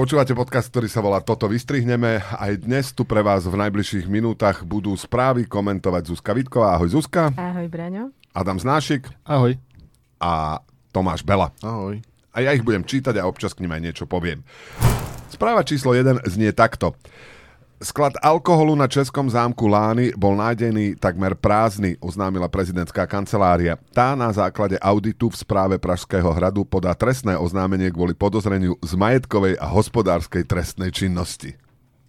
Počúvate podcast, ktorý sa volá Toto vystrihneme. Aj dnes tu pre vás v najbližších minútach budú správy komentovať Zuzka Vitková. Ahoj Zuzka. Ahoj Braňo. Adam Znášik. Ahoj. A Tomáš Bela. Ahoj. A ja ich budem čítať a občas k nim aj niečo poviem. Správa číslo 1 znie takto. Sklad alkoholu na Českom zámku Lány bol nájdený takmer prázdny, oznámila prezidentská kancelária. Tá na základe auditu v správe Pražského hradu podá trestné oznámenie kvôli podozreniu z majetkovej a hospodárskej trestnej činnosti.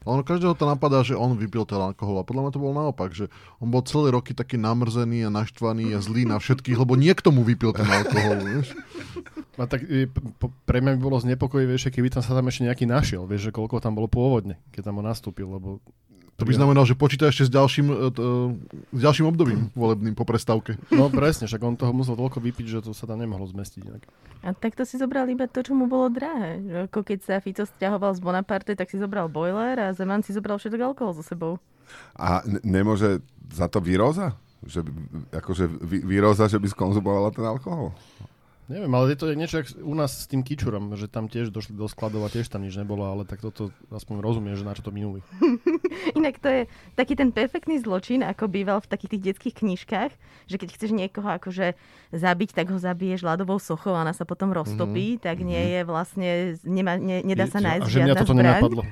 Ono každého to napadá, že on vypil ten alkohol a podľa mňa to bolo naopak, že on bol celé roky taký namrzený a naštvaný a zlý na všetkých, lebo niekto mu vypil ten alkohol, vieš. A tak e, pre mňa by bolo znepokojivejšie, keby tam sa tam ešte nejaký našiel, vieš, že koľko tam bolo pôvodne, keď tam on nastúpil, lebo To by znamenalo, že počíta ešte s ďalším, e, e, s ďalším obdobím volebným po prestávke. No presne, však on toho musel toľko vypiť, že to sa tam nemohlo zmestiť. Inak. A takto si zobral iba to, čo mu bolo drahé. Že Ako keď sa Fico stiahoval z Bonaparte, tak si zobral boiler a Zeman si zobral všetok alkohol so sebou. A n- nemôže za to výroza? Že, by- akože výroza, že by skonzumovala ten alkohol? Neviem, ale je to niečo jak u nás s tým kičurom, že tam tiež došli do skladov a tiež tam nič nebolo, ale tak toto aspoň rozumiem, že na čo to minuli. Inak to je taký ten perfektný zločin, ako býval v takých tých detských knižkách, že keď chceš niekoho akože zabiť, tak ho zabiješ ľadovou sochou a ona sa potom roztopí, mm-hmm. tak nie je vlastne, nemá, ne, nedá sa nájsť a že mňa toto zbraň. nenapadlo.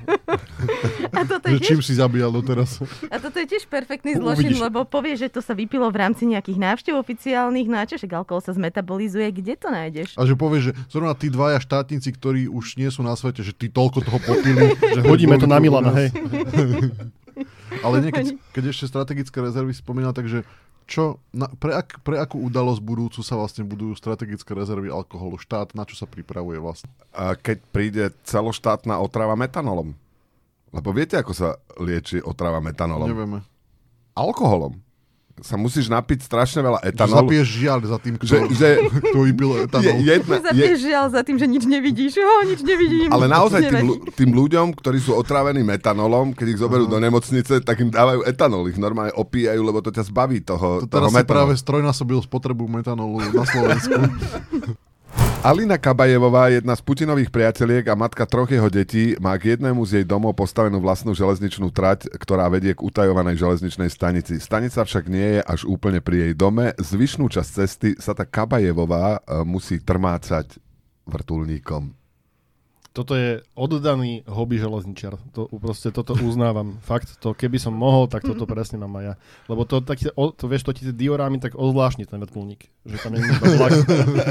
A toto Že je čím tiež si zabíjal doteraz. A toto je tiež perfektný zločin, Uvidíš. lebo povie, že to sa vypilo v rámci nejakých návštev oficiálnych, no a čo, však alkohol sa zmetabolizuje, kde to nájdeš? A že povie, že zrovna tí dvaja štátnici, ktorí už nie sú na svete, že tí toľko toho popili. že hodíme to na Milana, hej. Ale nie, keď, keď ešte strategické rezervy spomínal, takže čo, na, pre, ak, pre akú udalosť budúcu sa vlastne budujú strategické rezervy alkoholu? Štát na čo sa pripravuje vlastne? A keď príde celoštátna otrava metanolom? Lebo viete, ako sa lieči otrava metanolom? Nevieme. Alkoholom. Sa musíš napiť strašne veľa Že etanolu. zapiješ žiaľ za tým, kto, Že, že kto vypil je, etanol. jedna, je, Zapieš žiaľ za tým, že nič nevidíš. O, nič nevidím. ale naozaj tým, tým ľuďom, ktorí sú otrávení metanolom, keď ich zoberú do nemocnice, tak im dávajú etanol. Ich normálne opíjajú, lebo to ťa zbaví toho, To toho teraz si metanolu. práve strojnásobil spotrebu metanolu na Slovensku. Alina Kabajevová, jedna z Putinových priateliek a matka troch jeho detí, má k jednému z jej domov postavenú vlastnú železničnú trať, ktorá vedie k utajovanej železničnej stanici. Stanica však nie je až úplne pri jej dome. Zvyšnú časť cesty sa tá Kabajevová e, musí trmácať vrtulníkom. Toto je oddaný hobby železničiar. To, proste toto uznávam. Fakt, to keby som mohol, tak toto presne mám aj ja. Lebo to, taký, o, to vieš, to ti tie diorámy tak ozvláštni ten vrtulník. Že tam je vlak.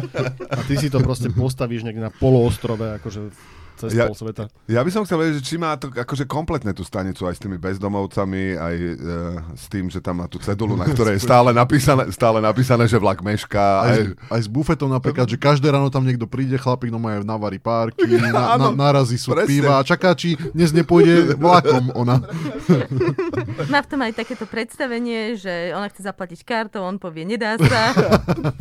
A ty si to proste postavíš niekde na poloostrove, akože cez Ja- pol sveta. Ja by som chcel vedieť, že či má to akože kompletne tú stanicu aj s tými bezdomovcami, aj e, s tým, že tam má tú cedulu, na ktorej je stále napísané, stále napísané že vlak mešká. Aj, Aj, s, aj s bufetom napríklad, že každé ráno tam niekto príde, chlapík no majú navarí párky, na, na, narazí sú presne. piva a čaká, či dnes nepôjde vlakom ona. Má v tom aj takéto predstavenie, že ona chce zaplatiť kartou, on povie, nedá sa.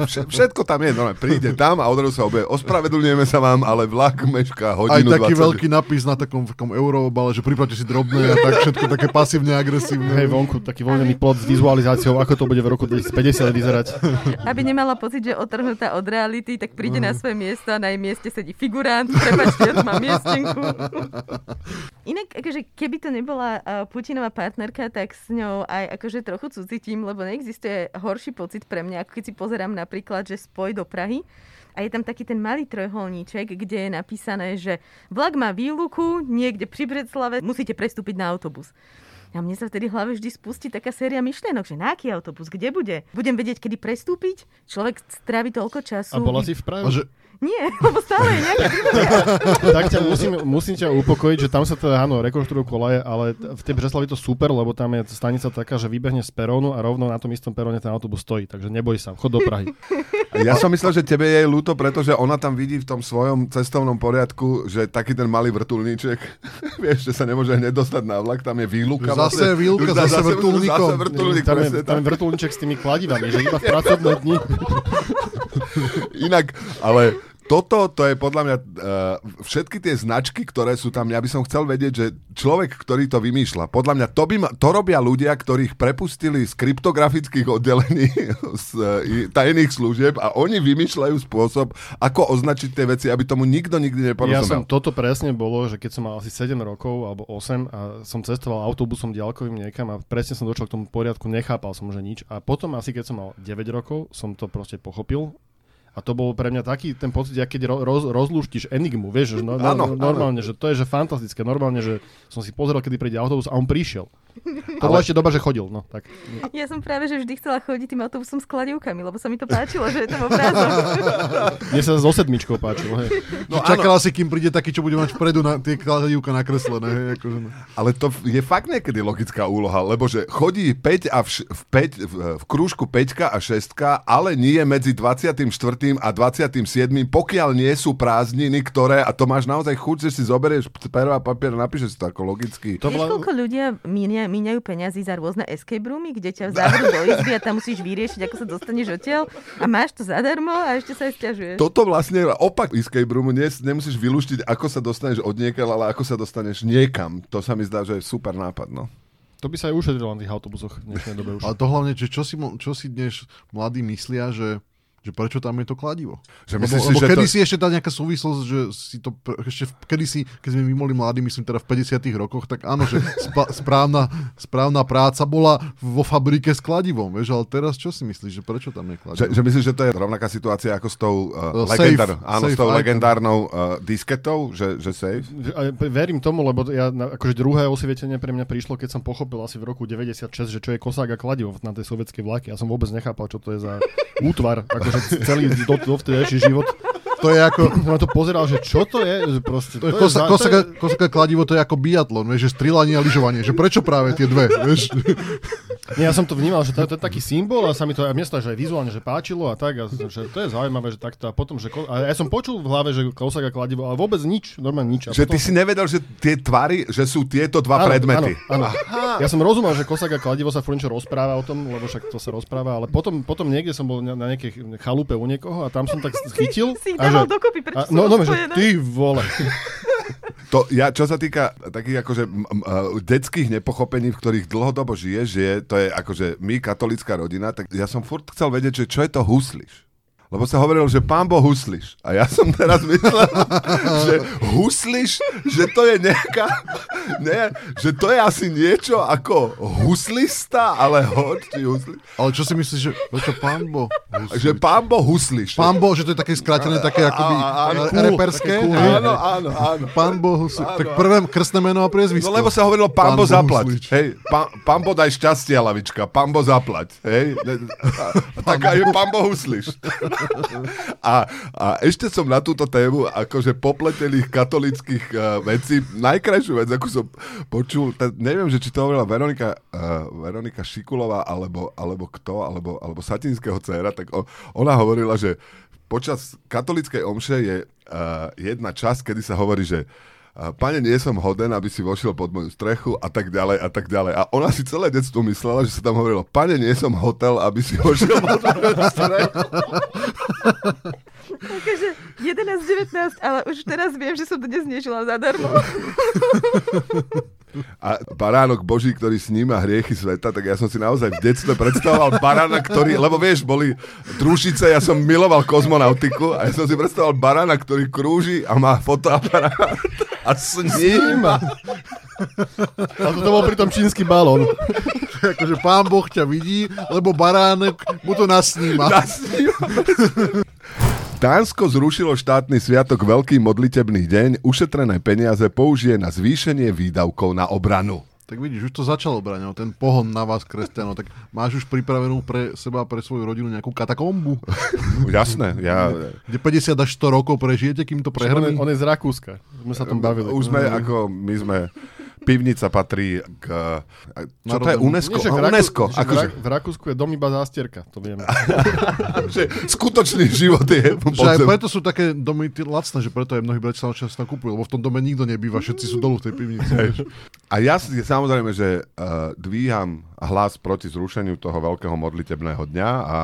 vše- všetko tam je, normálne príde tam a odrazu sa obie, ospravedlňujeme sa vám, ale vlak mešká Aj hodinu taký 20. veľký napis na takom, takom euroobale, že priplaťte si drobné a tak všetko také pasívne, agresívne. Hej, vonku taký voľnený plot s vizualizáciou, ako to bude v roku 2050 vyzerať. Aby nemala pocit, že otrhnutá od reality, tak príde na svoje miesto a na jej mieste sedí figurant. Prepačte, ja tu mám miestenku. Inak, akože, keby to nebola uh, Putinová partnerka, tak s ňou aj akože trochu cucitím, lebo neexistuje horší pocit pre mňa, ako keď si pozerám napríklad, že spoj do Prahy a je tam taký ten malý trojholníček, kde je napísané, že vlak má výluku niekde pri Breclave, musíte prestúpiť na autobus. A mne sa vtedy v hlave vždy spustí taká séria myšlienok, že na aký autobus, kde bude? Budem vedieť, kedy prestúpiť? Človek strávi toľko času. A bola si v A Prahe? že, Nie, lebo stále je nejaká tak ťa musím, musím ťa upokojiť, že tam sa teda, áno, rekonštruujú kolaje, ale v tej Breslavi to super, lebo tam je stanica taká, že vybehne z perónu a rovno na tom istom peróne ten autobus stojí, takže neboj sa, chod do Prahy. Ja som myslel, že tebe je ľúto, pretože ona tam vidí v tom svojom cestovnom poriadku, že taký ten malý vrtulníček, vieš, že sa nemôže hneď dostať na vlak, tam je výluka. Zase je výluka, Už zase vrtuľníkom. Zase vrtuľník, tam, je, tam je vrtulníček s tými kladivami, že iba v pracovné dni. Inak, ale toto, to je podľa mňa, uh, všetky tie značky, ktoré sú tam, ja by som chcel vedieť, že človek, ktorý to vymýšľa, podľa mňa to, by ma, to robia ľudia, ktorých prepustili z kryptografických oddelení z uh, tajných služieb a oni vymýšľajú spôsob, ako označiť tie veci, aby tomu nikto nikdy neporozumel. Ja som, toto presne bolo, že keď som mal asi 7 rokov alebo 8 a som cestoval autobusom ďalkovým niekam a presne som došiel k tomu poriadku, nechápal som, že nič. A potom asi keď som mal 9 rokov, som to proste pochopil a to bol pre mňa taký ten pocit, keď roz, rozlúštíš enigmu, vieš, že no, no, normálne, áno. že to je že fantastické, normálne, že som si pozrel, kedy príde autobus a on prišiel. To bolo ešte doba, že chodil. No, tak. Ja som práve, že vždy chcela chodiť tým autobusom s kladivkami, lebo sa mi to páčilo, že je tam obrázok. Mne sa so sedmičkou páčilo. Hej. No, čakala si, kým príde taký, čo bude mať vpredu na tie kladivka nakreslené. Hej, akože no. Ale to je fakt niekedy logická úloha, lebo že chodí 5 a v, v, 5, v, v krúžku 5 a 6, ale nie medzi 24. a 27. pokiaľ nie sú prázdniny, ktoré, a to máš naozaj chuť, že si zoberieš pero a papier a napíšeš to ako logicky. To Vieš, koľko ľudia mínia míňajú peniazy za rôzne escape roomy, kde ťa zavrú do izby a tam musíš vyriešiť, ako sa dostaneš odtiaľ a máš to zadarmo a ešte sa aj stiažuješ. Toto vlastne opak escape roomu, nie, nemusíš vylúštiť, ako sa dostaneš od niekiaľ, ale ako sa dostaneš niekam. To sa mi zdá, že je super nápad. No. To by sa aj ušetrilo na tých autobusoch v dnešnej dobe už. Ale to hlavne, že čo si, čo si dnes mladí myslia, že že prečo tam je to kladivo? Že lebo, si, lebo že kedy to... si ešte tá nejaká súvislosť, že si to ešte kedy si, keď sme my boli mladí, myslím teda v 50 rokoch, tak áno, že spa, správna, správna práca bola vo fabrike s kladivom, vieš, ale teraz čo si myslíš, že prečo tam je kladivo? Že, že myslíš, že to je rovnaká situácia ako s tou, uh, legendár, safe, áno, safe s tou legendárnou uh, disketou, že, že safe? Verím tomu, lebo ja, akože druhé osvietenie pre mňa prišlo, keď som pochopil asi v roku 96, že čo je kosák a kladivo na tej sovietskej vlaky. Ja som vôbec nechápal, čo to je za útvar, akože celý do, dovtedajší život. To je ako... Na to pozeral, že čo to je? Proste, to je kosa, je, kosaka, je... kosaka kladivo, to je ako biatlon, vieš, že strilanie a lyžovanie. Že prečo práve tie dve, vieš? Nie, ja som to vnímal, že to, to je taký symbol a sa mi to aj miesta, že aj vizuálne, že páčilo a tak. A, že to je zaujímavé, že takto. A potom, že... A ja som počul v hlave, že kosaka kladivo, ale vôbec nič, normálne nič. A že potom... ty si nevedel, že tie tvary, že sú tieto dva áno, predmety. Áno, áno. Ja som rozumel, že kosaka kladivo sa furt rozpráva o tom, lebo však to sa rozpráva, ale potom, potom niekde som bol na, na nejakej chalupe u niekoho a tam som tak chytil. Si a že, dokopy, prečo a, no, no, že ty vole. To, ja, čo sa týka takých akože m, m, detských nepochopení, v ktorých dlhodobo žije, že to je akože my, katolická rodina, tak ja som furt chcel vedieť, že čo je to husliš. Lebo sa hovorilo, že pán Boh huslíš. A ja som teraz myslel, že huslíš, že to je nejaká... Nie, že to je asi niečo ako huslista, ale hoď, či huslíš. Ale čo si myslíš, že to pán Boh huslíš? Že pán Boh huslíš. Pán Boh, že to je také skrátené, také akoby cool, reperské. Cool, áno, áno, áno. Pán Boh huslíš. Tak prvé krstné meno a priezvisko. No lebo sa hovorilo pán, pán Boh zaplať. Hej, pán, pán Boh daj šťastie, lavička. Pán Boh zaplať. Hej. Tak aj pán Boh huslíš. a, a ešte som na túto tému akože popletených katolických uh, vecí, najkrajšiu vec, ako som počul, ten, neviem, že či to hovorila Veronika, uh, Veronika Šikulová, alebo, alebo kto, alebo, alebo Satinského dcera, tak on, ona hovorila, že počas katolickej omše je uh, jedna časť, kedy sa hovorí, že uh, pane, nie som hoden, aby si vošiel pod moju strechu a tak ďalej a tak ďalej. A ona si celé detstvo myslela, že sa tam hovorilo, pane, nie som hotel, aby si vošiel pod moju strechu. Takže 11, 19, ale už teraz viem, že som dnes nežila zadarmo. A baránok Boží, ktorý sníma hriechy sveta, tak ja som si naozaj v detstve predstavoval barána, ktorý, lebo vieš, boli družice, ja som miloval kozmonautiku a ja som si predstavoval barána, ktorý krúži a má fotoaparát a sníma. A to bol pritom čínsky balón. akože pán Boh ťa vidí, lebo baránek mu to nasníma. nasníma. Dánsko zrušilo štátny sviatok Veľký modlitebný deň, ušetrené peniaze použije na zvýšenie výdavkov na obranu. Tak vidíš, už to začalo brať, ten pohon na vás, kresťanov. Tak máš už pripravenú pre seba, pre svoju rodinu nejakú katakombu? Jasné, ja... Kde 50 až 100 rokov prežijete, kým to prehrmí? On, on je z Rakúska, sme sa tom bavili. Už sme, ako, my sme pivnica patrí k... Čo to je UNESCO? Nie, v, UNESCO. Rakú, akože... v Rakúsku je dom iba zástierka, to vieme. že skutočný život je Že aj preto sú také domy lacné, že preto aj mnohí bratislavčania často kupujú, lebo v tom dome nikto nebýva, všetci sú dolu v tej pivnici. A ja samozrejme, že uh, dvíham hlas proti zrušeniu toho veľkého modlitebného dňa a, a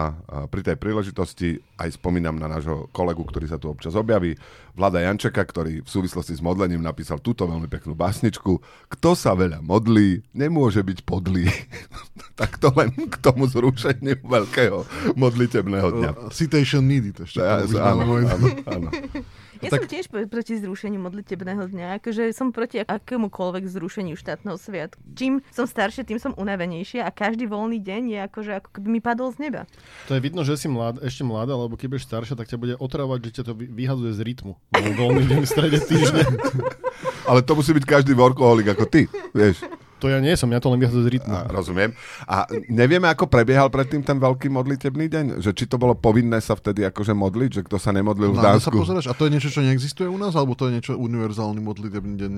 pri tej príležitosti aj spomínam na nášho kolegu, ktorý sa tu občas objaví, Vlada Jančeka, ktorý v súvislosti s modlením napísal túto veľmi peknú básničku. Kto sa veľa modlí, nemôže byť podlý. tak to len k tomu zrušeniu veľkého modlitebného dňa. Citation needed ešte. Ja, áno, áno, áno. Ja tak... som tiež proti zrušeniu modlitebného dňa, akože som proti akémukoľvek zrušeniu štátneho sviatku. Čím som staršie, tým som unavenejšie a každý voľný deň je akože ako keby mi padol z neba. To je vidno, že si mlad, ešte mladá, lebo keď budeš staršia, tak ťa bude otravovať, že ťa to vyhadzuje z rytmu. Voľný deň v strede týždňa. Ale to musí byť každý workoholik ako ty, vieš. To ja nie som, ja to len vyhľadám z rytmu. A, rozumiem. A nevieme, ako prebiehal predtým ten veľký modlitebný deň? Že či to bolo povinné sa vtedy akože modliť, že kto sa nemodlil v no, Dánsku? sa pozeráš, a to je niečo, čo neexistuje u nás, alebo to je niečo univerzálny modlitebný deň?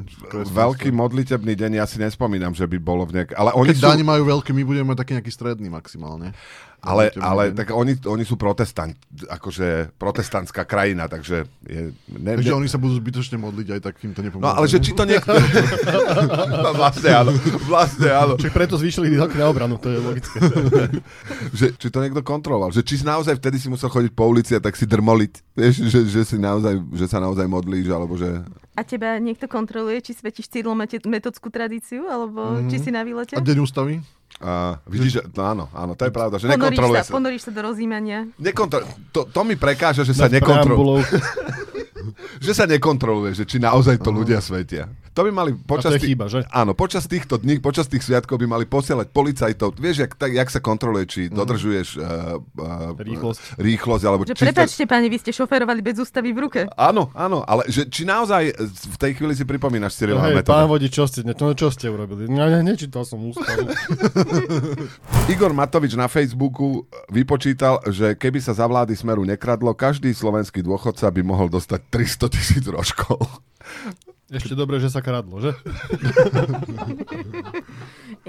Veľký modlitebný deň, ja si nespomínam, že by bolo v nejak... Ale oni Keď sú... Dáni majú veľký, my budeme mať taký nejaký stredný maximálne. Ale, ale tak oni, oni sú protestant, akože protestantská krajina, takže... Je, ne, takže ne... oni sa budú zbytočne modliť, aj tak im to nepomôže. No ale že či to niekto... vlastne áno, vlastne áno. Čiže preto zvýšili výdavky na obranu, to je logické. že, či to niekto kontroloval, že či si naozaj vtedy si musel chodiť po ulici a tak si drmoliť, vieš, že, že, si naozaj, že sa naozaj modlíš, alebo že... A teba niekto kontroluje, či svetíš cídlo metodskú tradíciu, alebo mm-hmm. či si na výlete? A deň ústavy? Uh, vidíš, že, no áno, áno, to je pravda, že nekontroluje sa. Ponoríš sa do rozímania. Nekontro- to, to mi prekáža, že sa nekontroluje. že sa nekontroluje, že či naozaj to ľudia svetia. To by mali počas, to je chyba, že? Áno, počas týchto dní, počas tých sviatkov by mali posielať policajtov. Vieš, jak, tak, jak sa kontroluje, či uh-huh. dodržuješ uh, uh, rýchlosť. rýchlosť alebo že či prepačte, páni, vy ste šoferovali bez ústavy v ruke. Áno, áno, ale že, či naozaj v tej chvíli si pripomínaš Cyrila no, hej, Pán vodič, čo ste, to, čo ste urobili? Ja ne, nečítal som ústavu. Igor Matovič na Facebooku vypočítal, že keby sa za vlády Smeru nekradlo, každý slovenský dôchodca by mohol dostať 300 tisíc rožkov. Ešte dobre, že sa kradlo, že?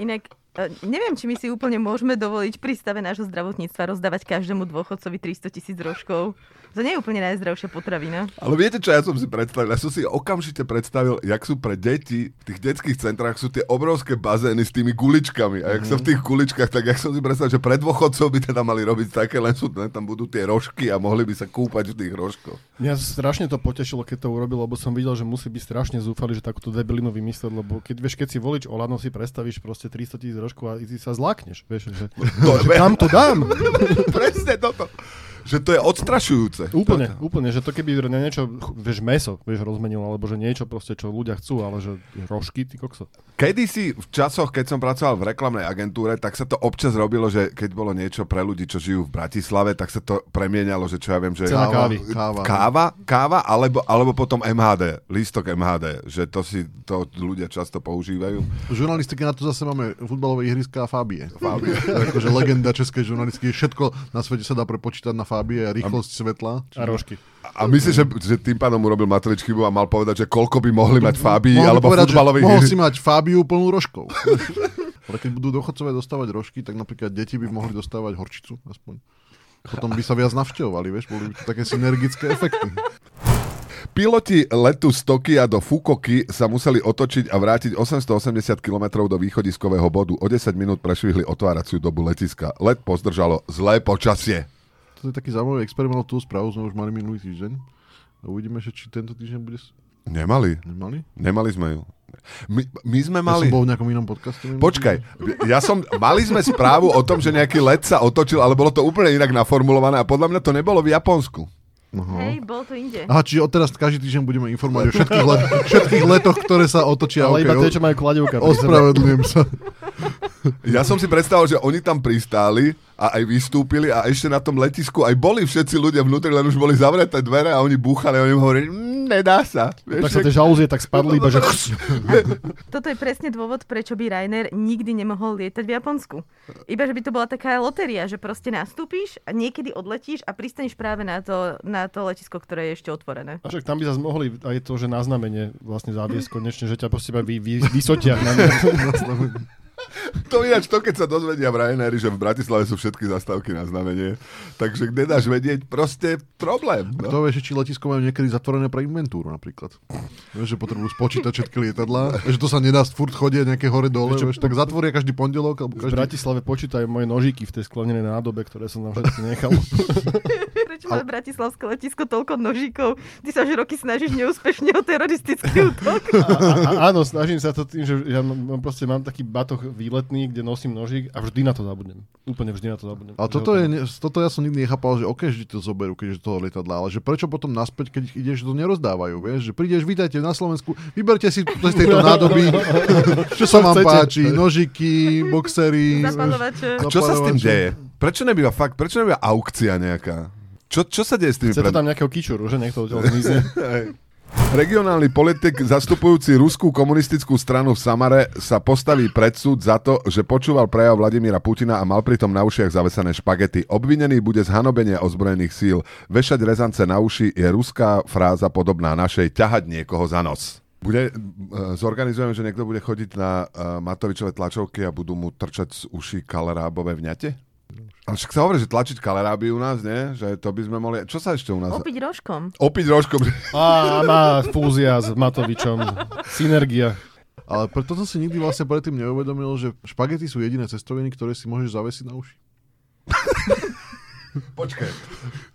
Inak, e, neviem, či my si úplne môžeme dovoliť pri stave nášho zdravotníctva rozdávať každému dôchodcovi 300 tisíc rožkov. To nie je úplne najzdravšia potravina. Ale viete, čo ja som si predstavil? Ja som si okamžite predstavil, jak sú pre deti v tých detských centrách sú tie obrovské bazény s tými guličkami. A jak mm. sa v tých guličkách, tak jak som si predstavil, že pre dôchodcov by teda mali robiť také, len sú, len tam budú tie rožky a mohli by sa kúpať v tých rožkoch. Mňa strašne to potešilo, keď to urobil, lebo som videl, že musí byť strašne zúfali, že takúto debelinu vymyslieť, lebo keď, vieš, keď si volič Olano si predstavíš proste 300 tisíc rožkov a ty sa zlákneš, vieš, že, že kam to dám? Presne toto že to je odstrašujúce. Úplne, to... úplne, že to keby niečo, vieš, meso, vieš, rozmenilo, alebo že niečo proste, čo ľudia chcú, ale že rožky, ty kokso. Kedy si v časoch, keď som pracoval v reklamnej agentúre, tak sa to občas robilo, že keď bolo niečo pre ľudí, čo žijú v Bratislave, tak sa to premienialo, že čo ja viem, že... Cena kávy. Káva, káva, káva alebo, alebo potom MHD, lístok MHD, že to si to ľudia často používajú. V žurnalistike na to zase máme futbalové ihriska a Fábie. Fábie. akože legenda českej žurnalistiky. Všetko na svete sa dá prepočítať na Fábie a rýchlosť a, svetla. A rožky. A myslíš, že, že tým pádom urobil Matovič chybu a mal povedať, že koľko by mohli mať Fábii alebo povedať, futbalových... Mohol si mať Fábiu plnú rožkou. Ale keď budú dochodcové dostávať rožky, tak napríklad deti by mohli dostávať horčicu aspoň. Potom by sa viac navštevovali, vieš, boli by to také synergické efekty. Piloti letu z Tokia do Fukoky sa museli otočiť a vrátiť 880 km do východiskového bodu. O 10 minút prešvihli otváraciu dobu letiska. Let pozdržalo zlé počasie. To je taký zaujímavý experiment, tú správu sme už mali minulý týždeň. A uvidíme, že či tento týždeň bude... Nemali. Nemali? Nemali sme ju. My, my sme mali... Ja som bol v nejakom inom podcaste. Počkaj, ja som... Mali sme správu o tom, že nejaký let sa otočil, ale bolo to úplne inak naformulované a podľa mňa to nebolo v Japonsku. Uh-huh. Hej, bol to inde. Aha, čiže odteraz každý týždeň budeme informovať o všetkých, let, všetkých letoch, ktoré sa otočia. Ale okay, iba tie, čo majú kladivka. Ospravedlňujem sa. Ja som si predstavil, že oni tam pristáli a aj vystúpili a ešte na tom letisku aj boli všetci ľudia vnútri, len už boli zavreté dvere a oni búchali a oni hovorili, mmm, nedá sa. Vieš, tak sa tie žalúzie tak spadli, iba že... Toto je presne dôvod, prečo by Rainer nikdy nemohol lietať v Japonsku. Iba, že by to bola taká lotéria, že proste nastúpíš a niekedy odletíš a pristaneš práve na to, na to letisko, ktoré je ešte otvorené. A však tam by zase mohli aj to, že na znamenie vlastne zaviesť konečne, že ťa proste vy, vy, vysotia na To ináč to, keď sa dozvedia v Ryanairi, že v Bratislave sú všetky zastávky na znamenie. Takže kde dáš vedieť, proste problém. No? To vieš, či letisko majú niekedy zatvorené pre inventúru napríklad. Vieš, že potrebujú spočítať všetky lietadlá. Že to sa nedá furt chodiť nejaké hore dole. Vieš, tak zatvoria každý pondelok. Alebo každý... V Bratislave počítajú moje nožiky v tej sklenenej nádobe, ktoré som tam všetky nechal. Má Bratislavské letisko toľko nožíkov? Ty sa už roky snažíš neúspešne o teroristický útok. A, a, áno, snažím sa to tým, že ja mám, proste mám taký batoh výletný, kde nosím nožík a vždy na to zabudnem. Úplne vždy na to zabudnem. Ale toto, je, toto ja som nikdy nechápal, že OK, že to zoberú, keďže toho lietadla, ale že prečo potom naspäť, keď ideš, to nerozdávajú, vieš, že prídeš, vítajte na Slovensku, vyberte si z tejto nádoby, čo sa vám páči, nožiky, boxery. Čo sa s tým deje? Prečo nebýva fakt, prečo nebýva aukcia nejaká? Čo, čo sa deje s tým? Chce to tam nejakého kičuru, že niekto odtiaľ zmizne. Regionálny politik zastupujúci ruskú komunistickú stranu v Samare sa postaví pred súd za to, že počúval prejav Vladimíra Putina a mal pritom na ušiach zavesené špagety. Obvinený bude z hanobenia ozbrojených síl. Vešať rezance na uši je ruská fráza podobná našej ťahať niekoho za nos. Bude, uh, zorganizujeme, že niekto bude chodiť na uh, Matovičové tlačovky a budú mu trčať z uši kalerábové vňate? Ale však sa hovorí, že tlačiť kaleráby u nás, nie? Že to by sme mohli... Čo sa ešte u nás... Opiť rožkom. Opiť rožkom. Á, má fúzia s Matovičom. Synergia. Ale preto som si nikdy vlastne predtým neuvedomil, že špagety sú jediné cestoviny, ktoré si môžeš zavesiť na uši. Počkaj.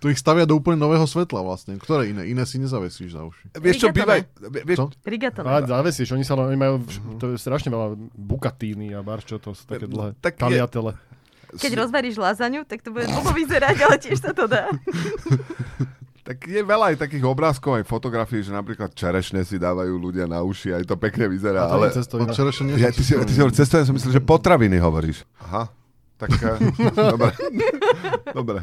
Tu ich stavia do úplne nového svetla vlastne. Ktoré iné? Iné si nezavesíš na uši. Vieš čo, bývaj... Vieš... Co? Rigatone. A zavesíš, oni sa oni majú, to je strašne veľa bukatíny a barčo, to sú také dlhé. Tak taliatele. Je keď rozvaríš lazaňu, tak to bude dlho vyzerať, ale tiež sa to dá. Tak je veľa aj takých obrázkov, aj fotografií, že napríklad čerešne si dávajú ľudia na uši, aj to pekne vyzerá. ale... Čerešne ja, ty si, ty si hovoríš cestovina, som myslel, že potraviny hovoríš. Aha, tak uh, dobre. dobre.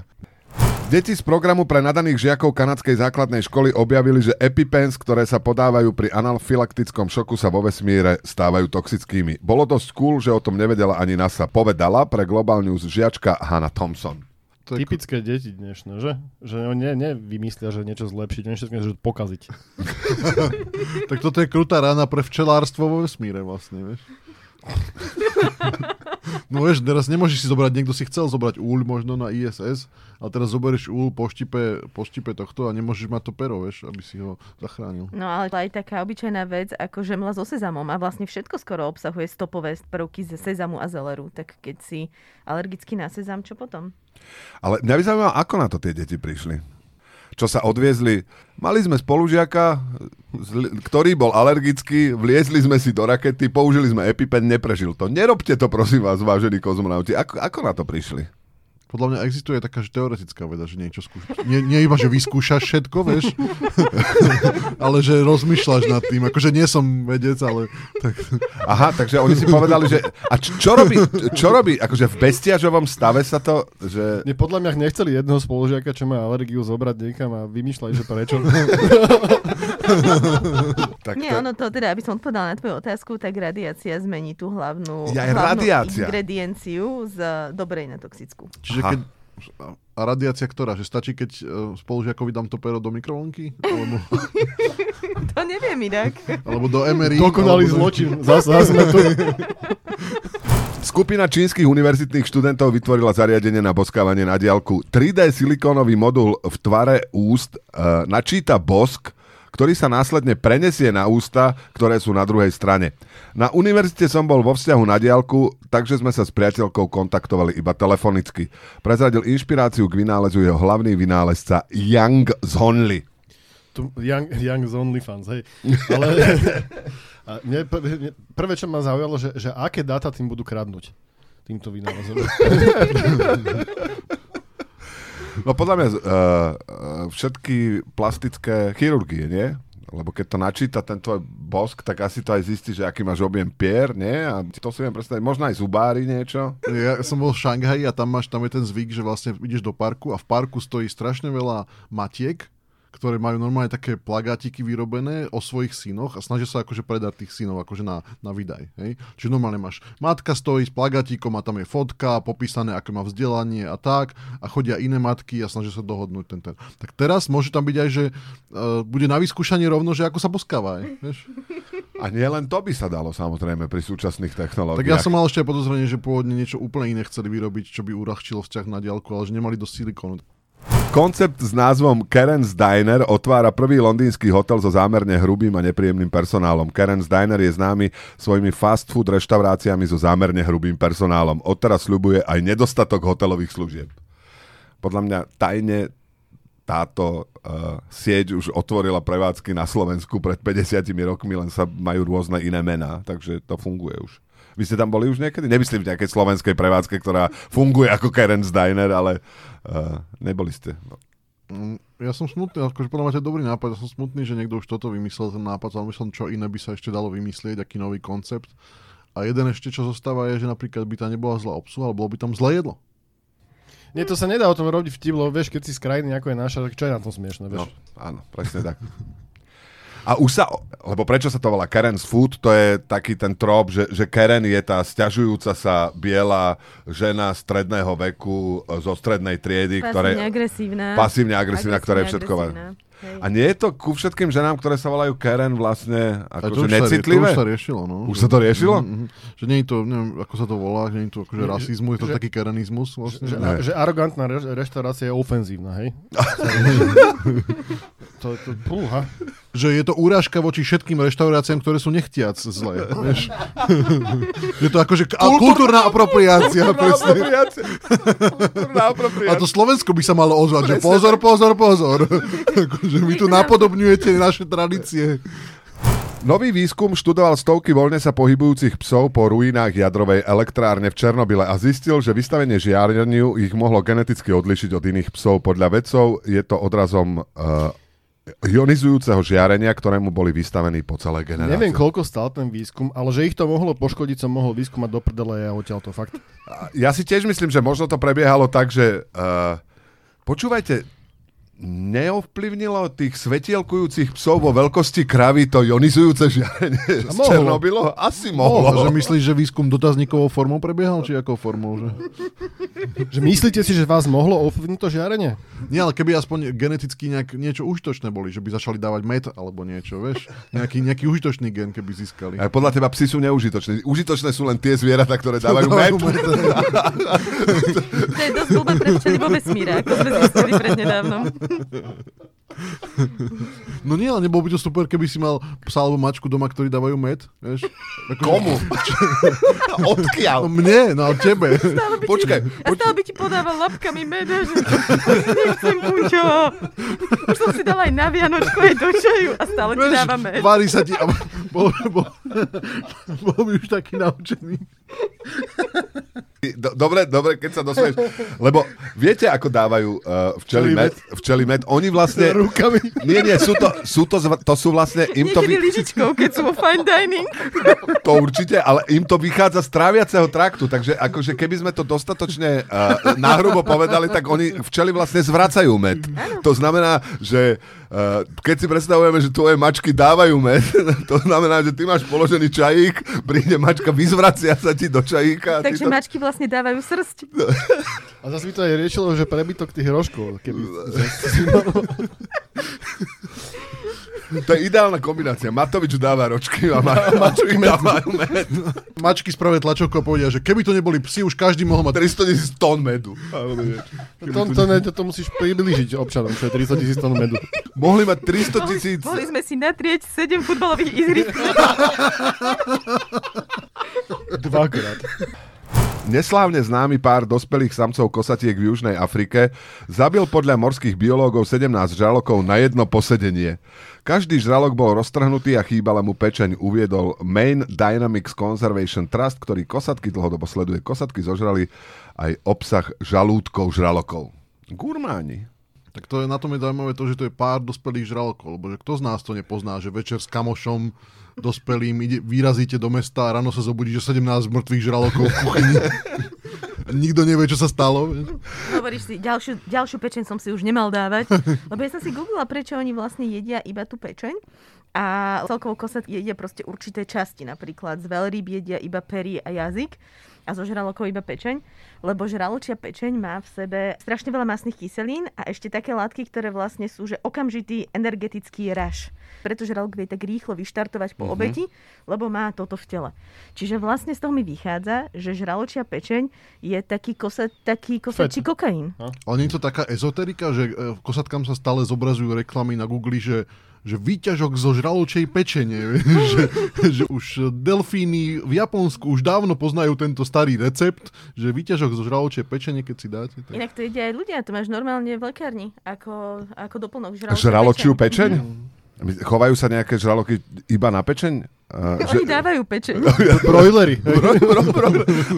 Deti z programu pre nadaných žiakov kanadskej základnej školy objavili, že EpiPens, ktoré sa podávajú pri analfilaktickom šoku, sa vo vesmíre stávajú toxickými. Bolo dosť cool, že o tom nevedela ani NASA. Povedala pre Global News žiačka Hannah Thompson. To je Typické ko... deti dnešné, že? Že ne, nevymyslia, že niečo zlepšiť, oni všetko že pokaziť. tak toto je krutá rána pre včelárstvo vo vesmíre vlastne, vieš? No vieš, teraz nemôžeš si zobrať, niekto si chcel zobrať úľ možno na ISS, ale teraz zoberieš úľ po štipe, po štipe tohto a nemôžeš mať to pero, vieš, aby si ho zachránil. No ale aj taká obyčajná vec, ako žemla so sezamom a vlastne všetko skoro obsahuje stopové prvky ze sezamu a zeleru, tak keď si alergický na sezam, čo potom? Ale mňa by zaujímalo, ako na to tie deti prišli čo sa odviezli. Mali sme spolužiaka, ktorý bol alergický, vliezli sme si do rakety, použili sme EpiPen, neprežil to. Nerobte to, prosím vás, vážení kozmonauti. Ako, ako na to prišli? Podľa mňa existuje taká že teoretická veda, že niečo skúšaš. Nie, nie iba, že vyskúšaš všetko, vieš, ale že rozmýšľaš nad tým. Akože nie som vedec, ale... Tak... Aha, takže oni si povedali, že... A čo, robí, čo robí? Akože v bestiažovom stave sa to... Že... Nie, podľa mňa nechceli jedného spolužiaka, čo má alergiu, zobrať niekam a vymýšľali, že prečo. tak nie, to... ono to teda, aby som odpovedala na tvoju otázku, tak radiácia zmení tú hlavnú, ja, hlavnú radiácia. ingredienciu z dobrej na toxickú. Čiže že keď, a radiácia ktorá? Že stačí, keď uh, spolužiakovi dám to pero do mikrovlnky? Alebo... to neviem inak. Alebo do emery? Dokonalý alebo... zločin. Zas, zas sme tu. Skupina čínskych univerzitných študentov vytvorila zariadenie na boskávanie na diálku. 3D silikónový modul v tvare úst uh, načíta bosk, ktorý sa následne prenesie na ústa, ktoré sú na druhej strane. Na univerzite som bol vo vzťahu na diálku, takže sme sa s priateľkou kontaktovali iba telefonicky. Prezradil inšpiráciu k vynálezu jeho hlavný vynálezca Yang Zonli. Tu, young, young Zonli fans, hej. Ale a mne, mne, prvé, čo ma zaujalo, že, že aké dáta tým budú kradnúť týmto vynálezom. No podľa mňa uh, všetky plastické chirurgie, nie? lebo keď to načíta ten tvoj bosk, tak asi to aj zistí, že aký máš objem pier, nie? A to si viem predstaviť, možno aj zubári niečo. Ja som bol v Šanghaji a tam máš, tam je ten zvyk, že vlastne ideš do parku a v parku stojí strašne veľa matiek, ktoré majú normálne také plagátiky vyrobené o svojich synoch a snažia sa akože predať tých synov akože na, na výdaj. Hej? Čiže normálne máš, matka stojí s plagátikom a tam je fotka, popísané, aké má vzdelanie a tak a chodia iné matky a snažia sa dohodnúť ten ten. Tak teraz môže tam byť aj, že uh, bude na vyskúšanie rovno, že ako sa boskáva. Aj, vieš? A nie len to by sa dalo samozrejme pri súčasných technológiách. Tak ja som mal ešte podozrenie, že pôvodne niečo úplne iné chceli vyrobiť, čo by urahčilo vzťah na diálku, ale že nemali dosť silikónu. Koncept s názvom Karen's Diner otvára prvý londýnsky hotel so zámerne hrubým a nepríjemným personálom. Karen's Diner je známy svojimi fast food reštauráciami so zámerne hrubým personálom. Odteraz sľubuje aj nedostatok hotelových služieb. Podľa mňa tajne táto uh, sieť už otvorila prevádzky na Slovensku pred 50 rokmi, len sa majú rôzne iné mená, takže to funguje už. Vy ste tam boli už niekedy? Nemyslím v nejakej slovenskej prevádzke, ktorá funguje ako Karen's Diner, ale uh, neboli ste. No. Ja som smutný, akože podľa mňa to je dobrý nápad, ja som smutný, že niekto už toto vymyslel, ten nápad, ale myslím, čo iné by sa ešte dalo vymyslieť, aký nový koncept. A jeden ešte, čo zostáva, je, že napríklad by tam nebola zlá obsluha, ale bolo by tam zlé jedlo. Nie, to sa nedá o tom robiť vtip, lebo vieš, keď si z krajiny, ako je naša, tak čo je na tom smiešne, vieš? No, áno, presne tak. A už sa, lebo prečo sa to volá Karen's Food, to je taký ten trop, že, že Karen je tá stiažujúca sa biela žena stredného veku zo strednej triedy, pasívne ktoré... agresívna. Pasívne agresívna, ktorá je všetko... Hej. A nie je to ku všetkým ženám, ktoré sa volajú Karen vlastne akože necitlivé? to už sa riešilo, no. Už sa to riešilo? Mm-hmm. Že nie je to, neviem, ako sa to volá, že nie je to akože rasizmus, je to že, taký kerenizmus vlastne. Že, že, že arogantná re, reštaurácia je ofenzívna, hej? to, to, púha. Že je to úražka voči všetkým reštauráciám, ktoré sú nechtiac zlé. Vieš? je to akože Kultúr... kultúrna apropriácia. Kultúrna apropriácia. A to Slovensko by sa malo ozvať, že pozor, pozor, pozor. že mi tu napodobňujete naše tradície. Nový výskum študoval stovky voľne sa pohybujúcich psov po ruinách jadrovej elektrárne v Černobyle a zistil, že vystavenie žiareniu ich mohlo geneticky odlišiť od iných psov. Podľa vedcov je to odrazom uh, ionizujúceho žiarenia, ktorému boli vystavení po celej generácii. Neviem, koľko stal ten výskum, ale že ich to mohlo poškodiť, som mohol výskumať do prdele ja odtiaľ to fakt. Ja si tiež myslím, že možno to prebiehalo tak, že uh, počúvajte, neovplyvnilo tých svetielkujúcich psov vo veľkosti kravy to ionizujúce žiarenie z Černobylo? Asi mohlo. mohlo. Že myslíš, že výskum dotazníkovou formou prebiehal, či akou formou? Že... že myslíte si, že vás mohlo ovplyvniť to žiarenie? Nie, ale keby aspoň geneticky nejak, niečo užitočné boli, že by začali dávať med alebo niečo, vieš? Nejaký, nejaký užitočný gen, keby získali. Aj podľa teba psi sú neužitočné. Užitočné sú len tie zvieratá, ktoré dávajú med. to je dosť blbé pre včely vo vesmíre, ako sme zistili prednedávnom. No nie, ale nebolo by to super, keby si mal psa alebo mačku doma, ktorí dávajú med, vieš? Ako, Komu? Odkiaľ? No mne, no ale tebe. Stále by Počkaj. Ti, poč- a stále by ti podával lapkami med, že nechcem kučo. Už som si dala aj na Vianočku, aj do čaju a stále vieš, ti dáva med. Vári sa ti, bol, bol, bol by už taký naučený. Dobre, dobre, keď sa dosmieš. Lebo viete, ako dávajú uh, včeli med? Včeli med. Oni vlastne... Rukami. Nie, nie, sú to, sú to, to sú vlastne... Im to vy... lyžičkou, keď sú vo fine dining. To určite, ale im to vychádza z tráviaceho traktu, takže akože keby sme to dostatočne uh, nahrubo povedali, tak oni včeli vlastne zvracajú med. To znamená, že uh, keď si predstavujeme, že tvoje mačky dávajú med, to znamená, že ty máš položený čajík, príde mačka, vyzvracia sa ti do čajíka. Takže to... mačky vlastne dávajú srst. A zase by to aj riešilo, že prebytok tých rožkov. Keby... To je ideálna kombinácia. Matovič dáva ročky a ma- mačky dávajú med. Mačky spravé tlačovko povedia, že keby to neboli psi, už každý mohol mať 300 tisíc tón medu. To, to, to, to musíš priblížiť občanom, čo je 300 tisíc tón medu. Mohli mať 300 tisíc... Mohli sme si natrieť 7 futbalových ihrisk. Dvakrát. Neslávne známy pár dospelých samcov kosatiek v Južnej Afrike zabil podľa morských biológov 17 žralokov na jedno posedenie. Každý žralok bol roztrhnutý a chýbala mu pečeň, uviedol Main Dynamics Conservation Trust, ktorý kosatky dlhodobo sleduje. Kosatky zožrali aj obsah žalúdkov žralokov. Gurmáni. Tak to je, na tom je zaujímavé to, že to je pár dospelých žralokov, lebo že kto z nás to nepozná, že večer s kamošom dospelým ide, vyrazíte do mesta a ráno sa zobudí, že 17 mŕtvych žralokov v kuchyni. Nikto nevie, čo sa stalo. Hovoríš si, ďalšiu, ďalšiu pečeň som si už nemal dávať, lebo ja som si googlila, prečo oni vlastne jedia iba tú pečeň. A celkovo kosat jedia proste určité časti, napríklad z veľryb jedia iba pery a jazyk a zo žralokov iba pečeň, lebo žraločia pečeň má v sebe strašne veľa masných kyselín a ešte také látky, ktoré vlastne sú, že okamžitý energetický raž. Preto žralok vie tak rýchlo vyštartovať po uh-huh. obeti, lebo má toto v tele. Čiže vlastne z toho mi vychádza, že žraločia pečeň je taký, kosa, taký kosačí kokain. Ale nie je to taká ezoterika, že e, kosatkám sa stále zobrazujú reklamy na Google, že že výťažok zo žraločej pečenie, že, že už delfíny v Japonsku už dávno poznajú tento starý recept, že výťažok zo žraločej pečenie, keď si dáte. Tak... Inak to ide aj ľudia, to máš normálne v lekárni, ako, ako doplnok žraločej Žraločiu pečeň? pečeň? Chovajú sa nejaké žraloky iba na pečeň? Uh, že... Oni dávajú pečeň. Brojlery.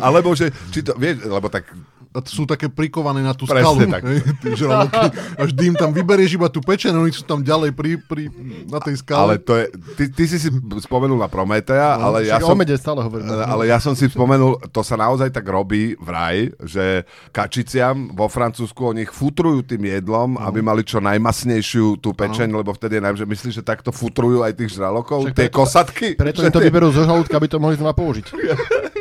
Alebo že, či to, vieš, lebo tak sú také prikované na tú Presne skalu. Tak. žraloky. Až dým tam vyberieš iba tú pečen, oni sú tam ďalej pri, pri, na tej skale. Ale to je, ty, ty si si spomenul na Prometea, no, ale ja som... stále hovorím. Ale ja som si spomenul, to sa naozaj tak robí v raj, že kačiciam vo Francúzsku oni futrujú tým jedlom, no. aby mali čo najmasnejšiu tú pečeň, no. lebo vtedy je najmä, myslíš, že takto futrujú aj tých žralokov, Však tie kosatky? Preto im to vyberú zo žalúdka, aby to mohli znova použiť.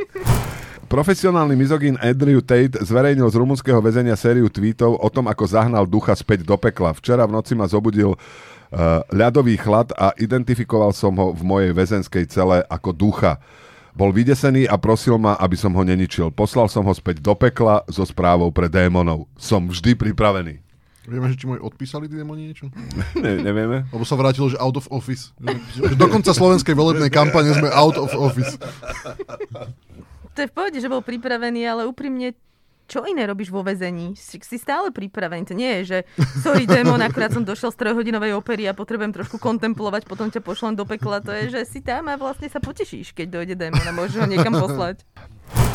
Profesionálny mizogín Andrew Tate zverejnil z rumunského väzenia sériu tweetov o tom, ako zahnal ducha späť do pekla. Včera v noci ma zobudil uh, ľadový chlad a identifikoval som ho v mojej väzenskej cele ako ducha. Bol vydesený a prosil ma, aby som ho neničil. Poslal som ho späť do pekla so správou pre démonov. Som vždy pripravený. Vieme, že či môj odpísali tí démoni niečo? ne, nevieme. Lebo sa vrátilo, že out of office. Že dokonca slovenskej volebnej kampane sme out of office to je v pohode, že bol pripravený, ale úprimne čo iné robíš vo väzení? Si, si stále pripravený. To nie je, že sorry démon, akurát som došiel z trojhodinovej opery a potrebujem trošku kontemplovať, potom ťa pošlem do pekla. To je, že si tam a vlastne sa potešíš, keď dojde démon a môžeš ho niekam poslať.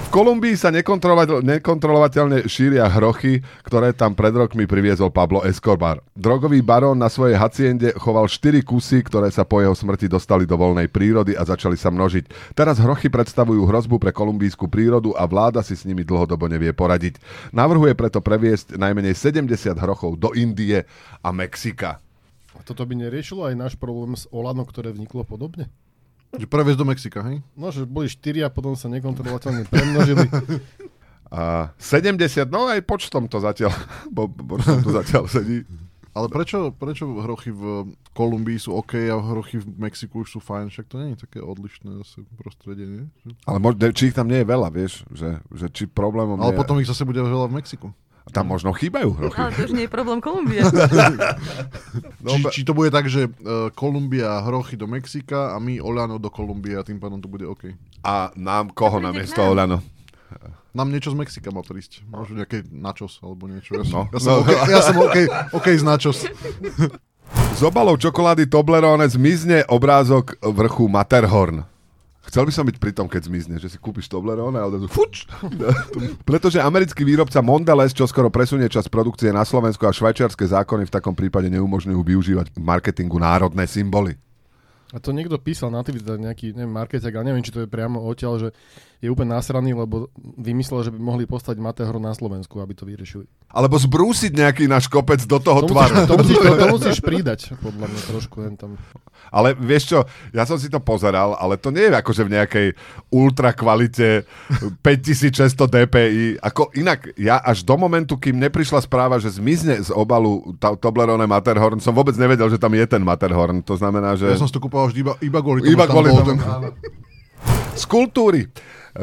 V Kolumbii sa nekontrolovateľne šíria hrochy, ktoré tam pred rokmi priviezol Pablo Escobar. Drogový barón na svojej haciende choval 4 kusy, ktoré sa po jeho smrti dostali do voľnej prírody a začali sa množiť. Teraz hrochy predstavujú hrozbu pre kolumbijskú prírodu a vláda si s nimi dlhodobo nevie poradiť. Navrhuje preto previesť najmenej 70 hrochov do Indie a Mexika. A toto by neriešilo aj náš problém s Olano, ktoré vniklo podobne? Že previesť do Mexika, hej? No, že boli štyri a potom sa nekontrolovateľne premnožili. A 70, no aj počtom to zatiaľ, bo, počtom to zatiaľ sedí. Ale prečo, prečo hrochy v Kolumbii sú OK a hrochy v Mexiku už sú fajn? Však to nie je také odlišné zase prostredie, nie? Ale možno, či ich tam nie je veľa, vieš? Že, že či problémom Ale je... potom ich zase bude veľa v Mexiku. Tam možno chýbajú hrochy. Ale to už nie je problém Kolumbie. no, či, či to bude tak, že uh, Kolumbia hrochy do Mexika a my Olano do Kolumbie a tým pádom to bude OK. A nám koho na miesto Olano? Nám niečo z Mexika má prísť. Možno nejaké načos alebo niečo. Ja som, no. ja som, no. okay, ja som OK, OK z načos. Z obalov čokolády Toblerone zmizne obrázok vrchu Matterhorn. Chcel by som byť pri tom, keď zmizne, že si kúpiš Toblerone a odrazu fuč. Pretože americký výrobca Mondelez čo skoro presunie čas produkcie na Slovensku a švajčiarske zákony v takom prípade neumožňujú využívať v marketingu národné symboly. A to niekto písal na Twitter, nejaký neviem, marketek, ale neviem, či to je priamo odtiaľ, že je úplne nasraný, lebo vymyslel, že by mohli postať Matehro na Slovensku, aby to vyriešili. Alebo zbrúsiť nejaký náš kopec do toho to tvaru. Musíš, to, musíš, to, to musíš pridať, podľa mňa trošku len tam. Ale vieš čo, ja som si to pozeral, ale to nie je akože v nejakej ultra kvalite 5600 dpi. Ako inak, ja až do momentu, kým neprišla správa, že zmizne z obalu Toblerone Matterhorn, som vôbec nevedel, že tam je ten Matterhorn. To znamená, že... Ja som si to kúpal vždy iba, iba kvôli tomu, iba kvôli tomu. Z kultúry.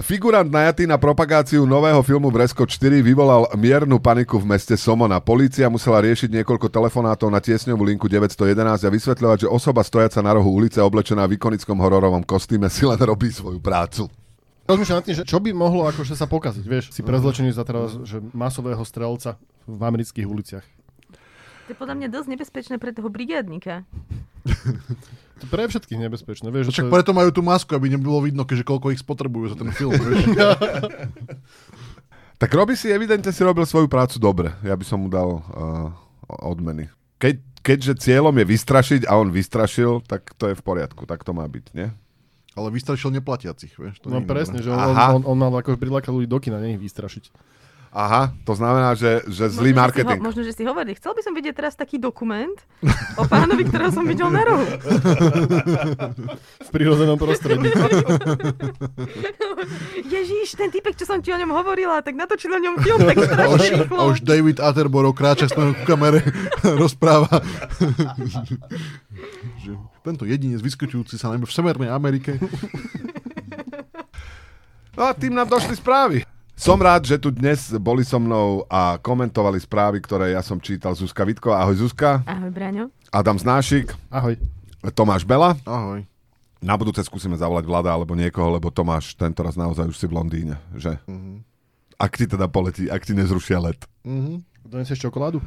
Figurant najatý na propagáciu nového filmu Bresko 4 vyvolal miernu paniku v meste Somona. Polícia musela riešiť niekoľko telefonátov na tiesňovú linku 911 a vysvetľovať, že osoba stojaca na rohu ulice oblečená v ikonickom hororovom kostýme si len robí svoju prácu. Rozmýšľam nad tým, že čo by mohlo akože sa pokaziť, vieš, si prezlečený za teraz, že masového strelca v amerických uliciach. To je podľa mňa dosť nebezpečné pre toho brigádnika. to pre všetkých nebezpečné. Vieš, Však to... preto majú tú masku, aby nebolo vidno, keďže koľko ich spotrebujú za ten film. Vieš. tak robí si, evidentne si robil svoju prácu dobre. Ja by som mu dal uh, odmeny. Keď, keďže cieľom je vystrašiť a on vystrašil, tak to je v poriadku, tak to má byť, nie? Ale vystrašil neplatiacich, vieš? To no presne, dobré. že on, on, on, on mal ako prilákať ľudí do kina, nie ich vystrašiť. Aha, to znamená, že, že zlý možno, marketing. Že ho, možno, že si hovorili, chcel by som vidieť teraz taký dokument o pánovi, ktorého som videl na rohu. v prírodzenom prostredí. Ježíš, ten typek, čo som ti o ňom hovorila, tak natočil o ňom film tak strašne rýchlo. A už David Attenborough kráča s ku kamere rozpráva. že tento jedinec vyskytujúci sa najmä v Severnej Amerike. No a tým nám došli správy. Som rád, že tu dnes boli so mnou a komentovali správy, ktoré ja som čítal. Zuzka Vitko. Ahoj Zuzka. Ahoj Braňo. Adam Znášik. Ahoj. Tomáš Bela. Ahoj. Na budúce skúsime zavolať Vlada alebo niekoho, lebo Tomáš tento raz naozaj už si v Londýne, že? Uh-huh. Ak ti teda poletí, ak ti nezrušia let. Uh-huh. Donesieš čokoládu?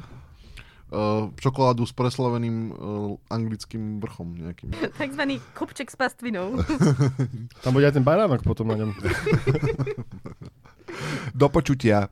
Uh, čokoládu s preslaveným uh, anglickým vrchom nejakým. Takzvaný kopček s pastvinou. Tam bude aj ten baránok potom na ňom. Do počutia.